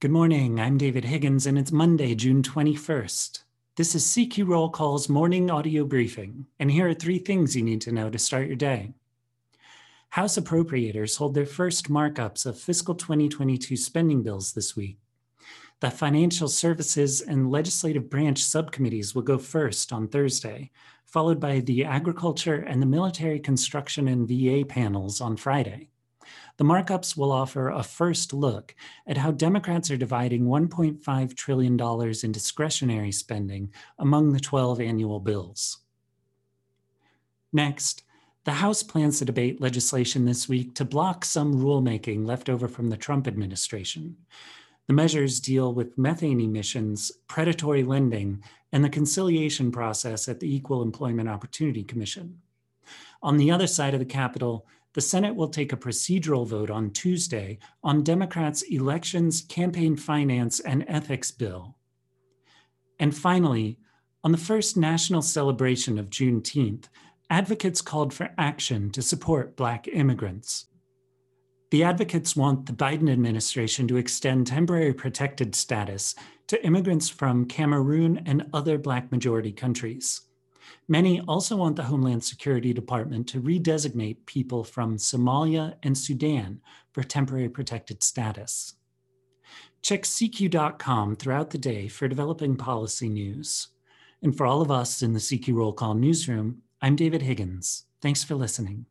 Good morning. I'm David Higgins, and it's Monday, June 21st. This is CQ Roll Call's morning audio briefing, and here are three things you need to know to start your day. House appropriators hold their first markups of fiscal 2022 spending bills this week. The Financial Services and Legislative Branch subcommittees will go first on Thursday, followed by the Agriculture and the Military Construction and VA panels on Friday. The markups will offer a first look at how Democrats are dividing $1.5 trillion in discretionary spending among the 12 annual bills. Next, the House plans to debate legislation this week to block some rulemaking left over from the Trump administration. The measures deal with methane emissions, predatory lending, and the conciliation process at the Equal Employment Opportunity Commission. On the other side of the Capitol, the Senate will take a procedural vote on Tuesday on Democrats' elections, campaign finance, and ethics bill. And finally, on the first national celebration of Juneteenth, advocates called for action to support Black immigrants. The advocates want the Biden administration to extend temporary protected status to immigrants from Cameroon and other Black majority countries. Many also want the Homeland Security Department to redesignate people from Somalia and Sudan for temporary protected status. Check CQ.com throughout the day for developing policy news. And for all of us in the CQ Roll Call newsroom, I'm David Higgins. Thanks for listening.